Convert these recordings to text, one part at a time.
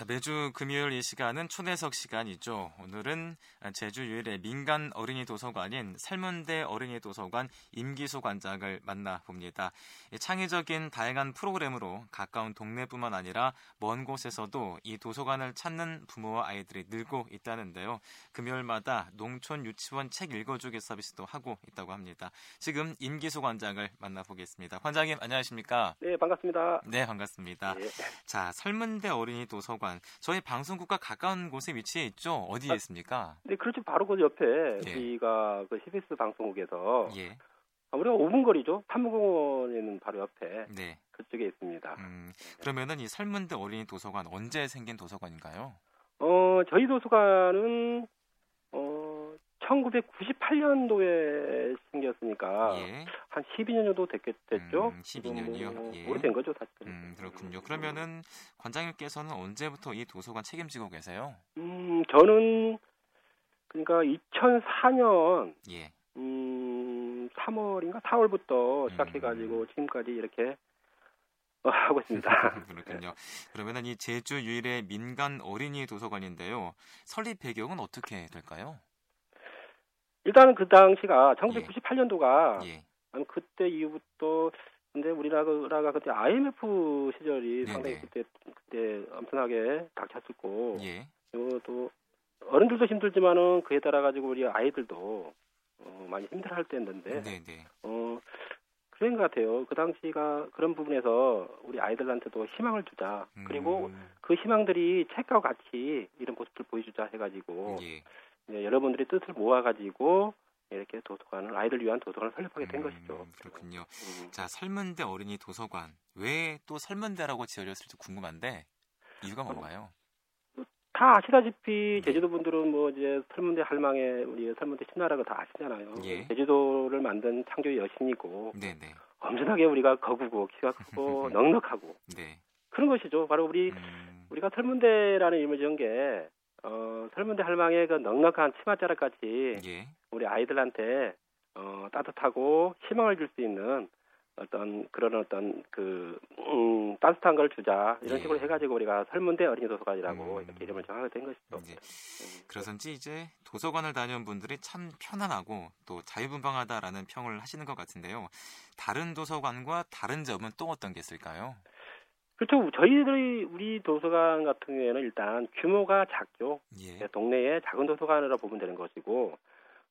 자, 매주 금요일 이 시간은 초대석 시간이죠. 오늘은 제주 유일의 민간 어린이 도서관인 살문대 어린이 도서관 임기수 관장을 만나봅니다. 창의적인 다양한 프로그램으로 가까운 동네뿐만 아니라 먼 곳에서도 이 도서관을 찾는 부모와 아이들이 늘고 있다는데요. 금요일마다 농촌 유치원 책 읽어주기 서비스도 하고 있다고 합니다. 지금 임기수 관장을 만나보겠습니다. 관장님 안녕하십니까? 네, 반갑습니다. 네, 반갑습니다. 네. 자, 설문대 어린이 도서관 도서관. 저희 방송국과 가까운 곳에 위치해 있죠. 어디에 아, 있습니까? 네, 그렇죠. 바로 그 옆에 예. 우리가 그 CBS 방송국에서 예. 아, 우리가 5분 거리죠. 삼문공원에는 바로 옆에 네. 그쪽에 있습니다. 음, 그러면은 이 설문대 어린이 도서관 언제 생긴 도서관인가요? 어, 저희 도서관은 1998년도에 생겼으니까 예. 한 12년 정도 됐겠, 됐죠? 음, 12년이요? 뭐, 예. 오래된 거죠, 사실. 음, 그렇군요. 그러면은 관장님께서는 언제부터 이 도서관 책임지고 계세요? 음, 저는 그러니까 2004년 예. 음, 3월인가 4월부터 음. 시작해가지고 지금까지 이렇게 어, 하고 있습니다. 그렇군요. 그러면은 이 제주 유일의 민간 어린이 도서관인데요. 설립 배경은 어떻게 될까요? 일단은 그 당시가 1998년도가 예. 예. 그때 이후부터 근데 우리나라가 그때 IMF 시절이 네네. 상당히 그때 그때 엄청나게 닥쳤었고 예. 또 어른들도 힘들지만은 그에 따라 가지고 우리 아이들도 어, 많이 힘들어할 때였는데 네네. 어 그런 것 같아요. 그 당시가 그런 부분에서 우리 아이들한테도 희망을 주자. 음. 그리고 그 희망들이 책과 같이 이런 모습을 보여주자 해가지고 예. 네, 여러분들의 뜻을 모아가지고 이렇게 도서관을 아이들 위한 도서관을 설립하게 된 음, 것이죠. 그렇군요. 음. 자, 설문대 어린이 도서관 왜 또 설문대라고 지어졌을지 궁금한데 이유가 뭔가요? 어, 다 아시다시피 네. 제주도 분들은 뭐 이제 설문대 할망의 우리 설문대 신나라고 다 아시잖아요. 예. 제주도를 만든 창조의 여신이고 네네. 엄청나게 우리가 거구고 키가 크고 넉넉하고 네. 그런 것이죠. 바로 우리 음. 우리가 설문대라는 이름을 지은 게 어, 설문대 할망의 그 넉넉한 치맛자락 같이 예. 우리 아이들한테 어, 따뜻하고 희망을 줄 수 있는 어떤 그런 어떤 그 음, 따뜻한 걸 주자 이런 예. 식으로 해가지고 우리가 설문대 어린이 도서관이라고 음. 이렇게 이름을 정하게 된 것이죠. 예. 음. 그래서인지 이제 도서관을 다녀온 분들이 참 편안하고 또 자유분방하다라는 평을 하시는 것 같은데요. 다른 도서관과 다른 점은 또 어떤 게 있을까요? 그렇죠. 저희들이 우리 도서관 같은 경우에는 일단 규모가 작죠. 예. 네, 동네에 작은 도서관이라 보면 되는 것이고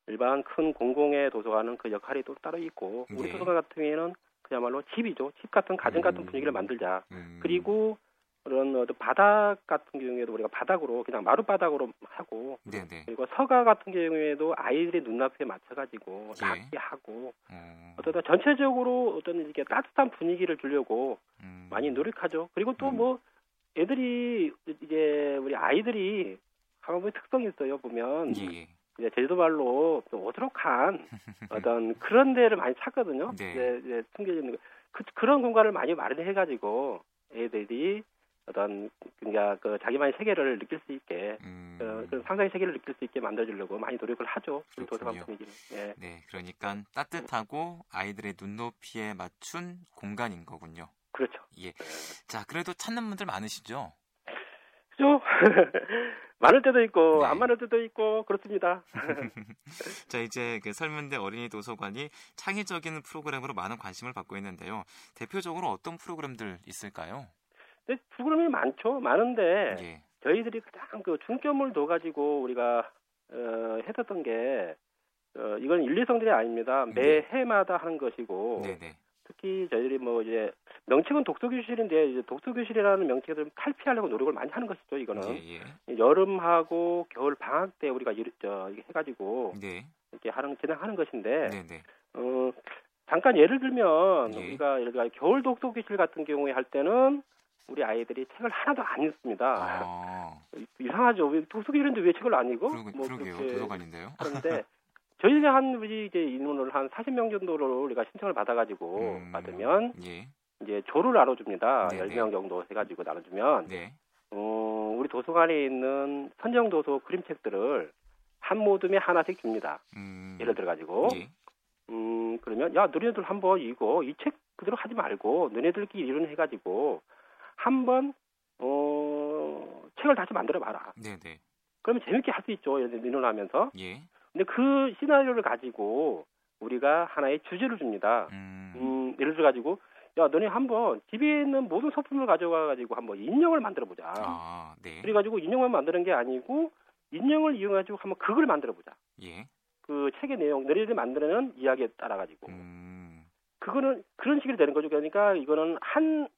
일반 큰 공공의 도서관은 그 역할이 또 따로 있고 우리 예. 도서관 같은 경우에는 그야말로 집이죠. 집 같은 가정 같은 음. 분위기를 만들자. 음. 그리고 그런 어떤 바닥 같은 경우에도 우리가 바닥으로 그냥 마루 바닥으로 하고 네네. 그리고 서가 같은 경우에도 아이들의 눈앞에 맞춰가지고 예. 낫게 하고 음. 어떤 전체적으로 어떤 이렇게 따뜻한 분위기를 주려고 음. 많이 노력하죠. 그리고 또뭐 음. 애들이 이제 우리 아이들이 한번 특성이 있어요 보면 예. 예. 이제 제주도 말로 오도록한 어떤 그런 데를 많이 찾거든요. 네. 이제, 이제 숨겨져 그, 그런 공간을 많이 마련해가지고 애들이 어떤 그러니까 그 자기만의 세계를 느낄 수 있게 음. 어, 그 상상의 세계를 느낄 수 있게 만들어주려고 많이 노력을 하죠. 도서관 분위기를. 예. 네, 그러니까 따뜻하고 아이들의 눈높이에 맞춘 공간인 거군요. 그렇죠. 예. 자, 그래도 찾는 분들 많으시죠? 그죠? 많을 때도 있고 네. 안 많을 때도 있고 그렇습니다. 자 이제 그 설문대 어린이 도서관이 창의적인 프로그램으로 많은 관심을 받고 있는데요. 대표적으로 어떤 프로그램들 있을까요? 네, 프로그램이 많죠. 많은데 예. 저희들이 가장 그 중점을 둬 가지고 우리가 어, 했었던 게 어, 이건 인리성들이 아닙니다. 매 네. 해마다 하는 것이고 네네. 특히 저희들이 뭐 이제 명칭은 독서 교실인데 이제 독서 교실이라는 명칭을 탈피하려고 노력을 많이 하는 것이죠. 이거는 예, 예. 여름하고 겨울 방학 때 우리가 이, 저, 이게 해가지고 네. 이렇게 하는 진행하는 것인데 네네. 어, 잠깐 예를 들면 예. 우리가 예를 들어 겨울 독서 교실 같은 경우에 할 때는 우리 아이들이 책을 하나도 안 읽습니다. 아. 이상하죠. 독서교실인데 왜 책을 안 읽어? 그러, 뭐 그러게요. 도서관인데요. 그런데 저희가 한 이제 인원을 한 40명 정도로 우리가 신청을 받아가지고 음, 받으면 예. 이제 조를 나눠줍니다. 네네. 10명 정도 해가지고 나눠주면 네. 어, 우리 도서관에 있는 선정 도서 그림책들을 한 모둠에 하나씩 줍니다. 음, 예를 들어가지고 예. 음 그러면 야 너네들 한번 이거 이 책 그대로 하지 말고 너네들끼리 이런 해가지고 한번 어 책을 다시 만들어 봐라. 네네. 그러면 재밌게 할 수 있죠. 민원하면서. 예. 근데 그 시나리오를 가지고 우리가 하나의 주제를 줍니다. 음, 음 예를 들어 가지고 야 너네 한번 집에 있는 모든 소품을 가져가 가지고 한번 인형을 만들어 보자. 아, 네. 그래 가지고 인형만 만드는 게 아니고 인형을 이용해 가지고 한번 극을 만들어 보자. 예. 그 책의 내용 너희들이 만드는 이야기에 따라 가지고 음. 그거는 그런 식으로 되는 거죠. 그러니까 이거는 한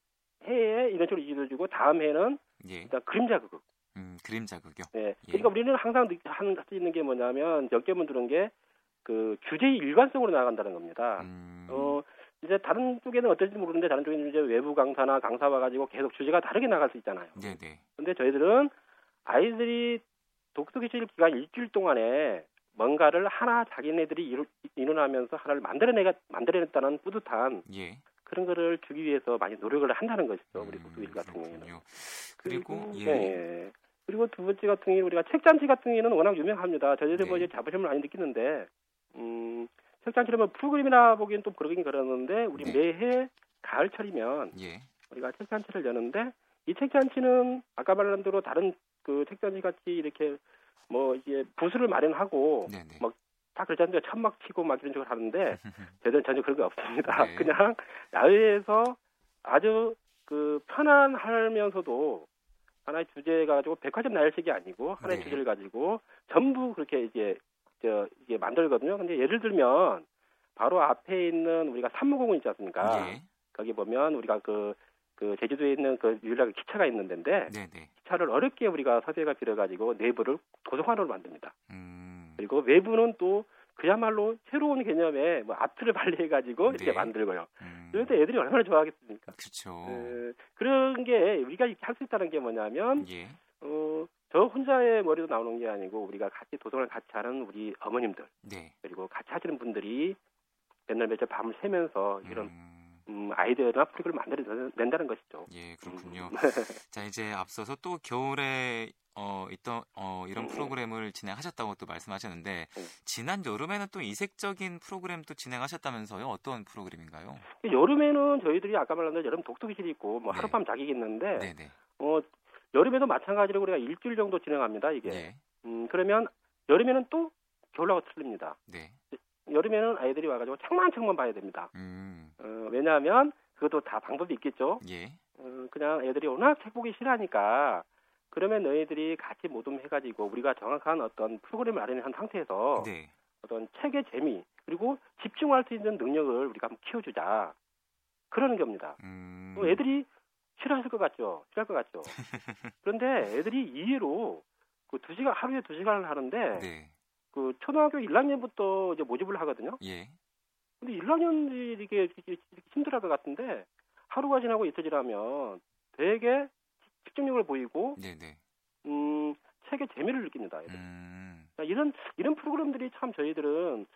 해에 이런 식으로 이유를 주고 다음 해에는 예. 일단 그림 자 극. 음, 그림 자 극이요. 네. 예. 그러니까 우리는 항상 할수 있는 게 뭐냐면 역계문 들은 게그 주제의 일관성으로 나간다는 겁니다. 음. 어 이제 다른 쪽에는 어떨지 모르는데 다른 쪽에는 이제 외부 강사나 강사 와가지고 계속 주제가 다르게 나갈 수 있잖아요. 네네. 근데 저희들은 아이들이 독서 교실 기간 일주일 동안에 뭔가를 하나 자기네들이 이루, 일어나면서 하나를 만들어내가 만들어냈다는 뿌듯한 예. 그런 거를 주기 위해서 많이 노력을 한다는 것이죠. 우리 독서교실 음, 같은 경우에는. 그리고, 그리고 예. 네. 그리고 두 번째 같은 경우 우리가 책잔치 같은 경우에는 워낙 유명합니다. 저희들 뭐 네. 뭐 자부심을 많이 느끼는데 음, 책잔치라면 프로그램이나 보기엔 좀 그러긴 그러는데 우리 네. 매해 가을철이면 예. 우리가 책잔치를 여는데 이 책잔치는 아까 말한 대로 다른 그 책잔치 같이 이렇게 뭐 이제 부스를 마련하고 막 다 않는데 천막 치고 막 이런 식으로 하는데 저희들은 전혀 그런 게 없습니다. 네. 그냥 야외에서 아주 그 편안하면서도 하나의 주제가 가지고 백화점 나열식이 아니고 하나의 네. 주제를 가지고 전부 그렇게 이제 저 이게 만들거든요. 근데 예를 들면 바로 앞에 있는 우리가 산무공원 있지 않습니까? 네. 거기 보면 우리가 그, 그 제주도에 있는 그 유일하게 기차가 있는 데인데 네, 네. 기차를 어렵게 우리가 서재가 빌어가지고 내부를 도서관으로 만듭니다. 음. 그리고 외부는 또 그야말로 새로운 개념의 뭐 아트를 발휘해가지고 네. 이렇게 만들고요. 음. 그런데 애들이 얼마나 좋아하겠습니까? 그렇죠. 그, 그런 게 우리가 이렇게 할수 있다는 게 뭐냐면 예. 어, 저 혼자의 머리도 나오는 게 아니고 우리가 같이 도서관을 같이 하는 우리 어머님들 네. 그리고 같이 하시는 분들이 맨날 며칠 밤을 새면서 이런 음... 음, 아이디어나 프로그램을 만들어낸다는 것이죠. 예, 그렇군요. 음. 자, 이제 앞서서 또 겨울에 어, 있던 어, 이런 음. 프로그램을 진행하셨다고 또 말씀하셨는데 음. 지난 여름에는 또 이색적인 프로그램도 진행하셨다면서요? 어떤 프로그램인가요? 여름에는 저희들이 아까 말한 대로 여름 독서기실이 있고 뭐 네. 하룻밤 자기 있는데 네네. 어, 여름에도 마찬가지로 우리가 일주일 정도 진행합니다. 이게. 네. 음, 그러면 여름에는 또 겨울하고 틀립니다. 네. 여름에는 아이들이 와가지고 책만 책만 봐야 됩니다. 음. 어, 왜냐하면 그것도 다 방법이 있겠죠. 예. 어, 그냥 애들이 워낙 책 보기 싫어하니까 그러면 너희들이 같이 모둠해가지고 우리가 정확한 어떤 프로그램을 마련한 상태에서 네. 어떤 책의 재미 그리고 집중할 수 있는 능력을 우리가 한번 키워주자 그러는 겁니다. 음. 애들이 싫어하실 것 같죠? 싫어할 것 같죠? 그런데 애들이 이해로 그 두 시간 하루에 두 시간을 하는데 네. 그 초등학교 1학년부터 이제 모집을 하거든요. 예. 근데 1학년들이 이게, 이게 힘들할 것 같은데 하루가 지나고 이틀 지나면 되게 집중력을 보이고 네네. 음 책의 재미를 느낍니다. 음. 이런 이런 프로그램들이 참 저희들은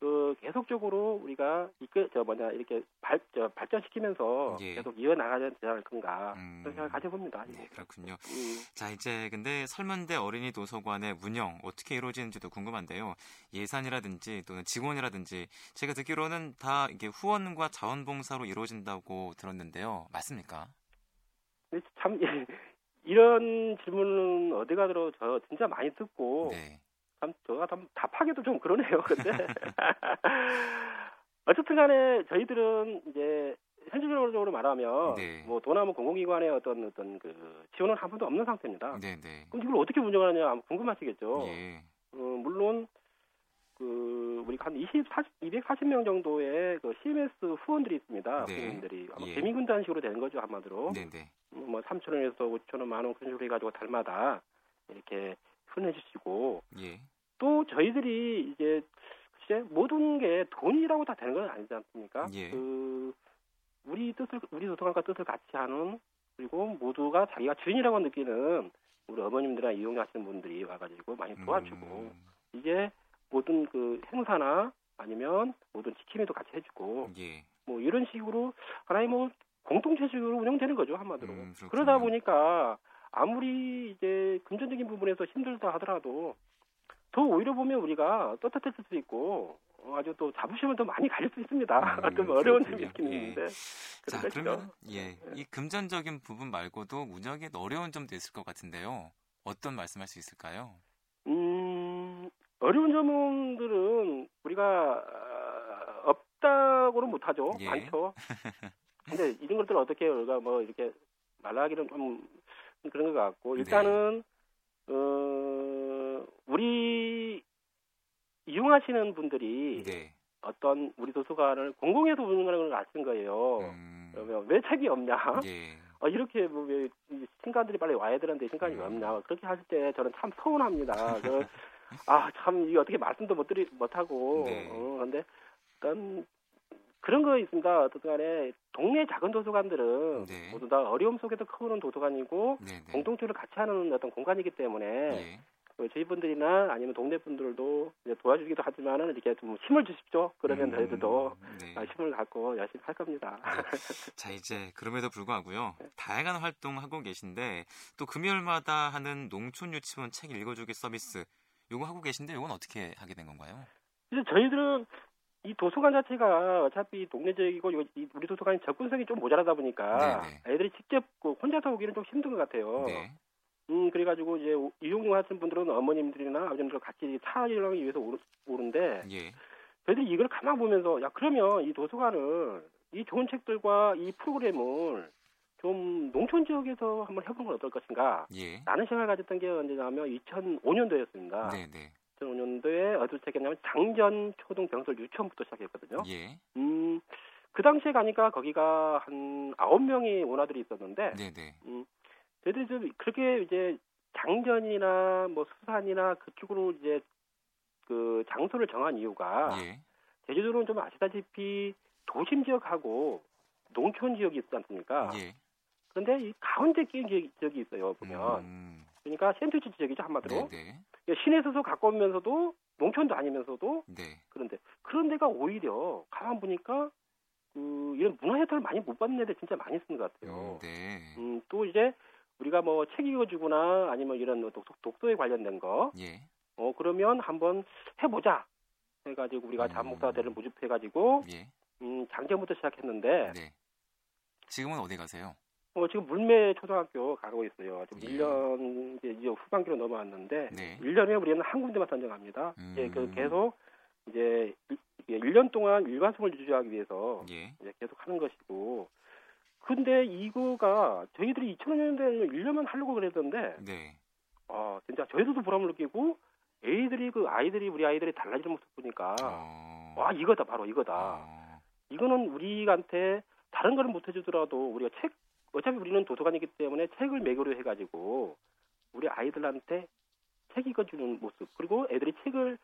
그 계속적으로 우리가 이끌 저 뭐냐 이렇게 발 저 발전시키면서 예. 계속 이어 나가야 되지 않을 건가 음. 그런 생각을 가져봅니다. 네, 그렇군요. 음. 자 이제 근데 설문대 어린이 도서관의 운영 어떻게 이루어지는지도 궁금한데요. 예산이라든지 또는 직원이라든지 제가 듣기로는 다 이게 후원과 자원봉사로 이루어진다고 들었는데요. 맞습니까? 참 이런 질문은 어디 가더라도 저 진짜 많이 듣고 네. 참 저가 참 답하기도 좀 그러네요. 근데 어쨌든 간에 저희들은 이제 현실적으로 말하면 네. 뭐 도나무 공공기관의 어떤 어떤 그 지원은 한 번도 없는 상태입니다. 네, 네. 그럼 이걸 어떻게 운영하느냐 궁금하시겠죠. 예. 어, 물론 그 우리 한 20, 40, 240명 정도의 그 CMS 후원들이 있습니다. 네. 후원들이 아마 예. 개미군단식으로 되는 거죠 한마디로. 네, 네. 뭐 3천 원에서 5천 원, 만원 그런 식으로 해가지고 달마다 이렇게 후원해 주시고 예. 또 저희들이 이제 글쎄 모든 게 돈이라고 다 되는 건 아니지 않습니까? 예. 그 우리 뜻을 우리 도서관과 뜻을 같이 하는 그리고 모두가 자기가 주인이라고 느끼는 우리 어머님들이나 이용하시는 분들이 와가지고 많이 도와주고 음. 이게 모든 그 행사나 아니면 모든 지킴이도 같이 해주고 예. 뭐 이런 식으로 하나의 뭐 공동체식으로 운영되는 거죠 한마디로 음, 그러다 보니까 아무리 이제 금전적인 부분에서 힘들다 하더라도 더 오히려 보면 우리가 떳떳했을 수 있고 아주 또 자부심을 더 많이 가질 수 있습니다. 음, 좀 어려운 점이 있긴 예. 있는데. 자, 그러면 예, 네. 이 금전적인 부분 말고도 무적에 어려운 점도 있을 것 같은데요. 어떤 말씀할 수 있을까요? 음, 어려운 점들은 우리가 없다고는 못하죠. 예. 많죠. 근데 이런 것들을 어떻게 우리가 뭐 이렇게 말하기는 좀 그런 것 같고 네. 일단은 네. 어 우리 이용하시는 분들이 네. 어떤 우리 도서관을 공공에서 운영하는 걸 아시는 거예요. 음. 그러면 왜 책이 없냐? 예. 어, 이렇게 뭐왜 신관들이 빨리 와야 되는데 신관이 음. 없냐? 그렇게 하실 때 저는 참 서운합니다. 그, 아참 이게 어떻게 말씀도 못 드리 못하고 네. 어, 근데 일단 그런 거 있습니다. 도서관에 동네 작은 도서관들은 네. 모두 다 어려움 속에서 크는 도서관이고 네, 네. 공동체를 같이 하는 어떤 공간이기 때문에 네. 그 저희 분들이나 아니면 동네 분들도 도와주기도 하지만은 이렇게 좀 힘을 주십시오. 그러면 음, 저희들도 네. 아, 힘을 갖고 열심히 할 겁니다. 네. 자 이제 그럼에도 불구하고요. 네. 다양한 활동 하고 계신데 또 금요일마다 하는 농촌 유치원 책 읽어주기 서비스 요거 하고 계신데 요건 어떻게 하게 된 건가요? 이제 저희들은 이 도서관 자체가 어차피 동네적이고 우리 도서관이 접근성이 좀 모자라다 보니까 네네. 네. 애들이 직접 그 혼자서 오기는 좀 힘든 것 같아요. 네. 음 그래가지고 이제 이용하시는 분들은 어머님들이나 아버님들 같이 차이를 위해서 오르, 오는데 예. 저희들이 이걸 가만 보면서 야 그러면 이 도서관을 이 좋은 책들과 이 프로그램을 좀 농촌 지역에서 한번 해보는 건 어떨 것인가 예. 라는 생각을 가졌던 게 언제냐면 2005년도였습니다. 네네. 2005년도에 어디서 시작했냐면 장전 초등 병설 유치원부터 시작했거든요. 예. 음, 그 당시에 가니까 거기가 한 아홉 명의 원화들이 있었는데, 네네. 음, 저희들이 좀 그렇게 이제 장전이나 뭐 수산이나 그쪽으로 이제 그 장소를 정한 이유가 예. 제주도는 좀 아시다시피 도심 지역하고 농촌 지역이 있지 않습니까? 예. 그런데 이 가운데 끼인 지역이 있어요 보면. 음. 그러니까 샌드위치 지역이죠 한마디로. 네네. 시내에서 가까우면서도 농촌도 아니면서도 네. 그런데 그런 데가 오히려 가만 보니까 그 이런 문화 혜택을 많이 못 받는 애들 진짜 많이 쓰는 것 같아요. 음, 네. 음, 또 이제 우리가 뭐 책 읽어주거나 아니면 이런 독, 독서에 관련된 거, 예. 어 그러면 한번 해보자 해가지고 우리가 음. 잠목사 대를 모집해가지고 예. 음, 장전부터 시작했는데 네. 지금은 어디 가세요? 어, 지금 물매 초등학교 가고 있어요. 지금 네. 1년 이제, 이제 후반기로 넘어왔는데 네. 1년에 우리는 한 군데만 선정합니다. 음. 이제 그 계속 이제 1년 동안 일관성을 유지하기 위해서 예. 이제 계속 하는 것이고 근데 이거가 저희들이 2000년대 1년만 하려고 그랬던데 네. 어, 진짜 저희들도 보람을 느끼고 애들이 그 아이들이 우리 아이들이 달라지는 모습 보니까 어... 와 이거다 바로 이거다. 어... 이거는 우리한테 다른 거는 못 해주더라도 우리가 책 어차피 우리는 도서관이기 때문에 책을 매개로 해가지고 우리 아이들한테 책 읽어주는 모습 그리고 애들이 책을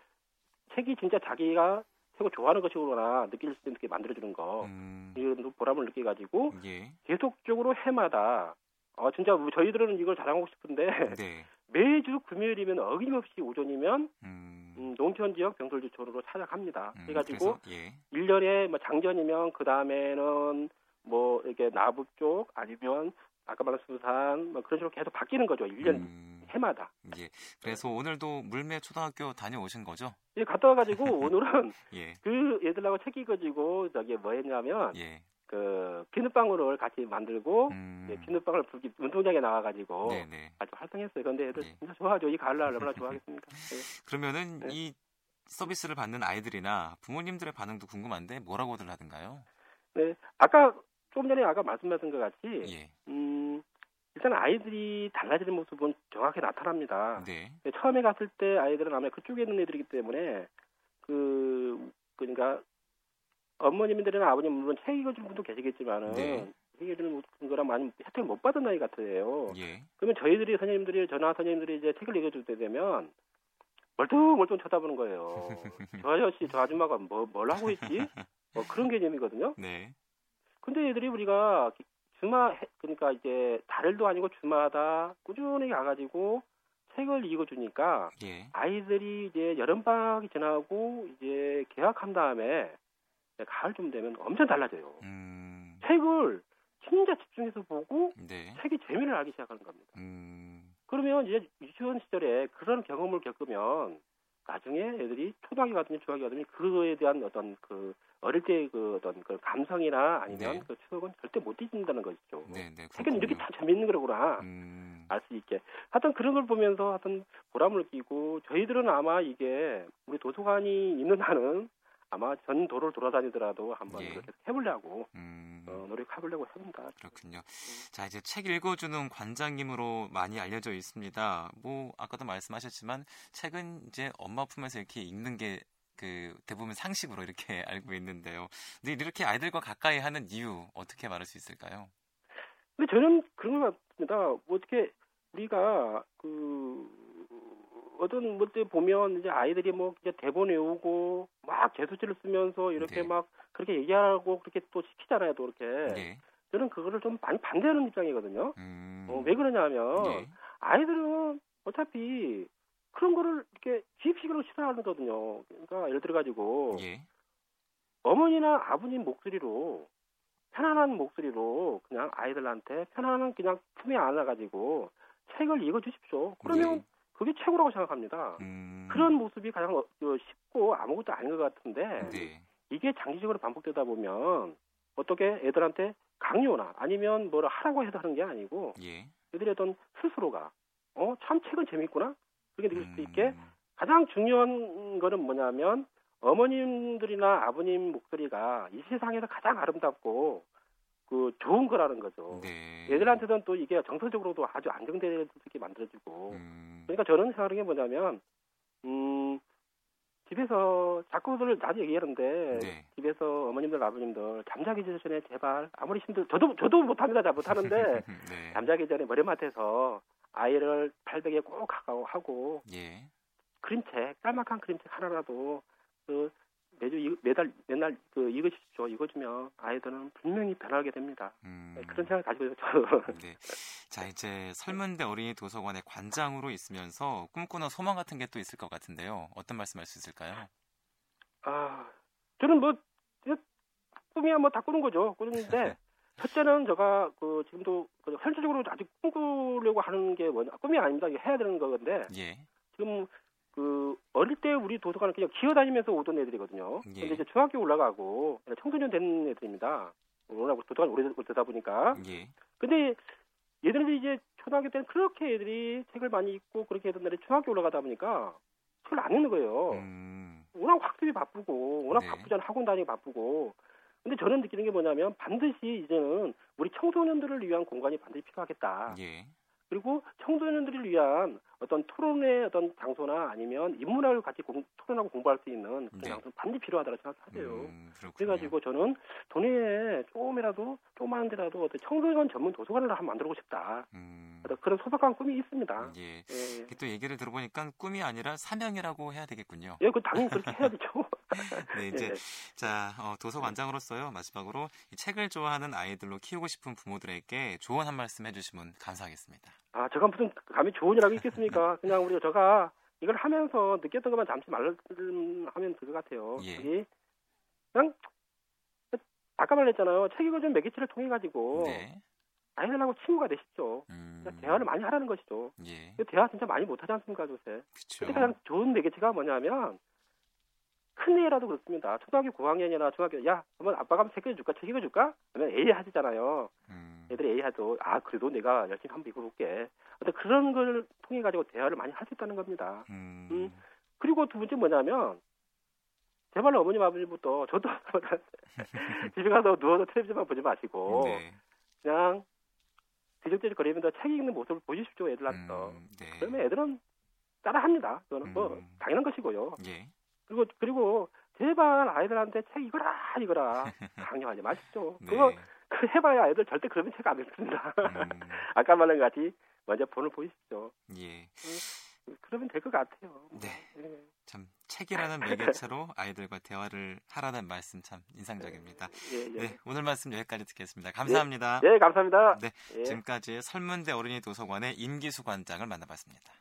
책이 진짜 자기가 책을 좋아하는 것이구나 느낄 수 있게 만들어주는 거 음. 이런 보람을 느껴가지고 예. 계속적으로 해마다 어 진짜 저희들은 이걸 자랑하고 싶은데 네. 매주 금요일이면 어김없이 오전이면 음. 음, 농촌 지역 병설주촌으로 찾아갑니다. 음, 그래가지고 예. 1년에 뭐 장전이면 그 다음에는 뭐 이렇게 나북 쪽 아니면 아까 말한 수산 뭐 그런 식으로 계속 바뀌는 거죠. 1년 음, 해마다. 예. 그래서 네. 오늘도 물매 초등학교 다녀오신 거죠? 예, 갔다 와가지고 오늘은 예. 그 애들하고 책 읽어지고 저기 뭐 했냐면 예. 그 비눗방울을 같이 만들고 음... 예, 비눗방울 불기 운동장에 나와가지고 네네. 아주 활동했어요. 그런데 애들 예. 진짜 좋아하죠. 이 가을 날 얼마나 좋아하겠습니까? 네. 그러면은 네. 이 서비스를 받는 아이들이나 부모님들의 반응도 궁금한데 뭐라고들 하던가요? 네, 아까 조금 전에 아까 말씀하신 것 같이 예. 음, 일단 아이들이 달라지는 모습은 정확히 나타납니다. 네. 처음에 갔을 때 아이들은 아마 그쪽에 있는 애들이기 때문에 그 그러니까 어머님들이나 아버님 물론 책 읽어주는 분도 계시겠지만은 네. 책 읽어주는 거랑 많이 혜택을 못 받은 아이 같아요. 예. 그러면 저희들이 선생님들이 전화 선생님들이 이제 책을 읽어줄 때 되면 멀뚱멀뚱 쳐다보는 거예요. 저 아저씨, 저 아줌마가 뭐, 뭘 하고 있지? 뭐 그런 개념이거든요. 네. 근데 애들이 우리가 주말 그러니까 이제 달도 아니고 주마다 꾸준히 가가지고 책을 읽어주니까 예. 아이들이 이제 여름방학이 지나고 이제 개학한 다음에 가을쯤 되면 엄청 달라져요. 음. 책을 진짜 집중해서 보고 네. 책의 재미를 알기 시작하는 겁니다. 음. 그러면 이제 유치원 시절에 그런 경험을 겪으면 나중에 애들이 초등학교 가든지 중학교 가든지 그거에 대한 어떤 그 어릴 때그 어떤 그 감성이나 아니면 네. 그 추억은 절대 못 잊는다는 것이죠. 네, 네. 책은 이렇게 다 재밌는 거구나 음. 알수 있게. 하여튼 그런 걸 보면서 하여튼 보람을 끼고 저희들은 아마 이게 우리 도서관이 있는 한은 아마 전 도를 돌아다니더라도 한번 예. 그렇게 해보려고 음. 어, 노력해보려고 합니다. 그렇군요. 음. 자 이제 책 읽어주는 관장님으로 많이 알려져 있습니다. 뭐 아까도 말씀하셨지만 책은 이제 엄마 품에서 이렇게 읽는 게 그 대부분 상식으로 이렇게 알고 있는데요. 근데 이렇게 아이들과 가까이 하는 이유 어떻게 말할 수 있을까요? 근데 저는 그런 것 같습니다. 뭐 어떻게 우리가 그 어떤 뭐때 보면 이제 아이들이 뭐 이제 대본 외우고 막 재수치를 쓰면서 이렇게 네. 막 그렇게 얘기하고 그렇게 또 시키잖아요, 또 이렇게. 네. 저는 그거를 좀 많이 반대하는 입장이거든요. 음. 어, 왜 그러냐면 네. 아이들은 어차피 그런 거를 이렇게 기입식으로 싫어하거든요. 그러니까 예를 들어 가지고 예. 어머니나 아버님 목소리로 편안한 목소리로 그냥 아이들한테 편안한 그냥 품에 안아가지고 책을 읽어주십시오. 그러면 예. 그게 최고라고 생각합니다. 음. 그런 모습이 가장 어, 쉽고 아무것도 아닌 것 같은데 네. 이게 장기적으로 반복되다 보면 어떻게 애들한테 강요나 아니면 뭐를 하라고 해서 하는 게 아니고 예. 애들이 어떤 스스로가 어 참 책은 재밌구나 그렇게 느낄 수 있게 음. 가장 중요한 거는 뭐냐면 어머님들이나 아버님 목소리가 이 세상에서 가장 아름답고 그 좋은 거라는 거죠. 네. 애들한테는 또 이게 정서적으로도 아주 안정되게 만들어지고. 음. 그러니까 저는 생각하는 게 뭐냐면, 음, 집에서 자꾸들 나도 얘기하는데 네. 집에서 어머님들 아버님들 잠자기 전에 제발 아무리 힘들 저도 저도 못합니다 잘 못하는데 네. 잠자기 전에 머리맡에서 아이를 팔베개 꼭 하고 예. 그림책 짤막한 그림책 하나라도 그 매주 매달 맨날 그 읽으십시오. 읽어주면 아이들은 분명히 변하게 됩니다. 음. 네, 그런 생각을 가지고 있어요. 네. 자 이제 설문대 어린이 도서관의 관장으로 있으면서 꿈꾸는 소망 같은 게 또 있을 것 같은데요. 어떤 말씀할 수 있을까요? 아 저는 뭐 꿈이야 뭐 다 꾸는 거죠. 꾸는데 첫째는 제가 그 지금도 그 현실적으로 아직 꿈꾸려고 하는 게 뭐냐 꿈이 아닙니다. 해야 되는 거건데 예. 지금 그 어릴 때 우리 도서관은 그냥 기어다니면서 오던 애들이거든요. 예. 근데 이제 중학교 올라가고 청소년 된 애들입니다. 워낙 도서관 오래 되다 보니까. 예. 근데 얘들이 이제 초등학교 때는 그렇게 애들이 책을 많이 읽고 그렇게 하던 애들이 중학교 올라가다 보니까 책을 안 읽는 거예요. 음. 워낙 학습이 바쁘고 워낙 네. 바쁘잖아 학원 다니기 바쁘고. 근데 저는 느끼는 게 뭐냐면 반드시 이제는 우리 청소년들을 위한 공간이 반드시 필요하겠다. 예. 그리고 청소년들을 위한 어떤 토론의 어떤 장소나 아니면 인문학을 같이 공, 토론하고 공부할 수 있는 그런 네. 장소는 반드시 필요하다고 생각하세요. 음, 그래가지고 저는 동네에 조금이라도 조그만 데라도 어떤 청소년 전문 도서관을 한번 만들고 싶다. 음. 그런 소박한 꿈이 있습니다. 예. 예. 또 얘기를 들어보니까 꿈이 아니라 사명이라고 해야 되겠군요. 예, 그 당연히 그렇게 해야 되죠. 네, 이제 예. 자 어, 도서관장으로서요 마지막으로 이 책을 좋아하는 아이들로 키우고 싶은 부모들에게 조언 한 말씀 해주시면 감사하겠습니다. 아, 제가 무슨 감히 조언이라고 있겠습니까? 그냥 우리 제가 이걸 하면서 느꼈던 것만 잠시 말하면 될 것 같아요. 예. 그냥 아까 말했잖아요. 책 읽어준 매개체를 통해 가지고 네. 아이들하고 친구가 되시죠. 음. 대화를 많이 하라는 것이죠. 예. 대화 진짜 많이 못하지 않습니까, 요새? 그쵸. 가장 좋은 매개체가 뭐냐면 큰 애라도 그렇습니다. 초등학교 9학년이나 중학교 야, 그러면 아빠가 한번 책 읽어줄까? 책 읽어줄까? 그러면 A 하시잖아요. 음. 애들이 A 하도 아 그래도 내가 열심히 한번 읽어볼게. 어떤 그런 걸 통해 가지고 대화를 많이 할 수 있다는 겁니다. 음. 음. 그리고 두 번째 뭐냐면 제발 어머님 아버님부터 저도 집에 가서 누워서 텔레비전만 보지 마시고 네. 그냥 뒤적뒤적 거리면서 책 읽는 모습을 보여주십시오 애들한테. 음, 네. 그러면 애들은 따라합니다. 그거는 뭐 음. 뭐 당연한 것이고요. 예. 그리고 그리고 제발 아이들한테 책 읽어라 읽어라 강요하지 마십시오. 네. 그거 그 해봐야 애들 절대 그러면 책 안 읽습니다. 음. 아까 말한 같이 먼저 본을 보이시죠. 예. 음, 그러면 될 것 같아요. 네. 네. 참 책이라는 매개체로 아이들과 대화를 하라는 말씀 참 인상적입니다. 예, 예. 네, 오늘 말씀 여기까지 듣겠습니다. 감사합니다. 네, 네 감사합니다. 네, 예. 지금까지 설문대 어린이 도서관의 임기수 관장을 만나봤습니다.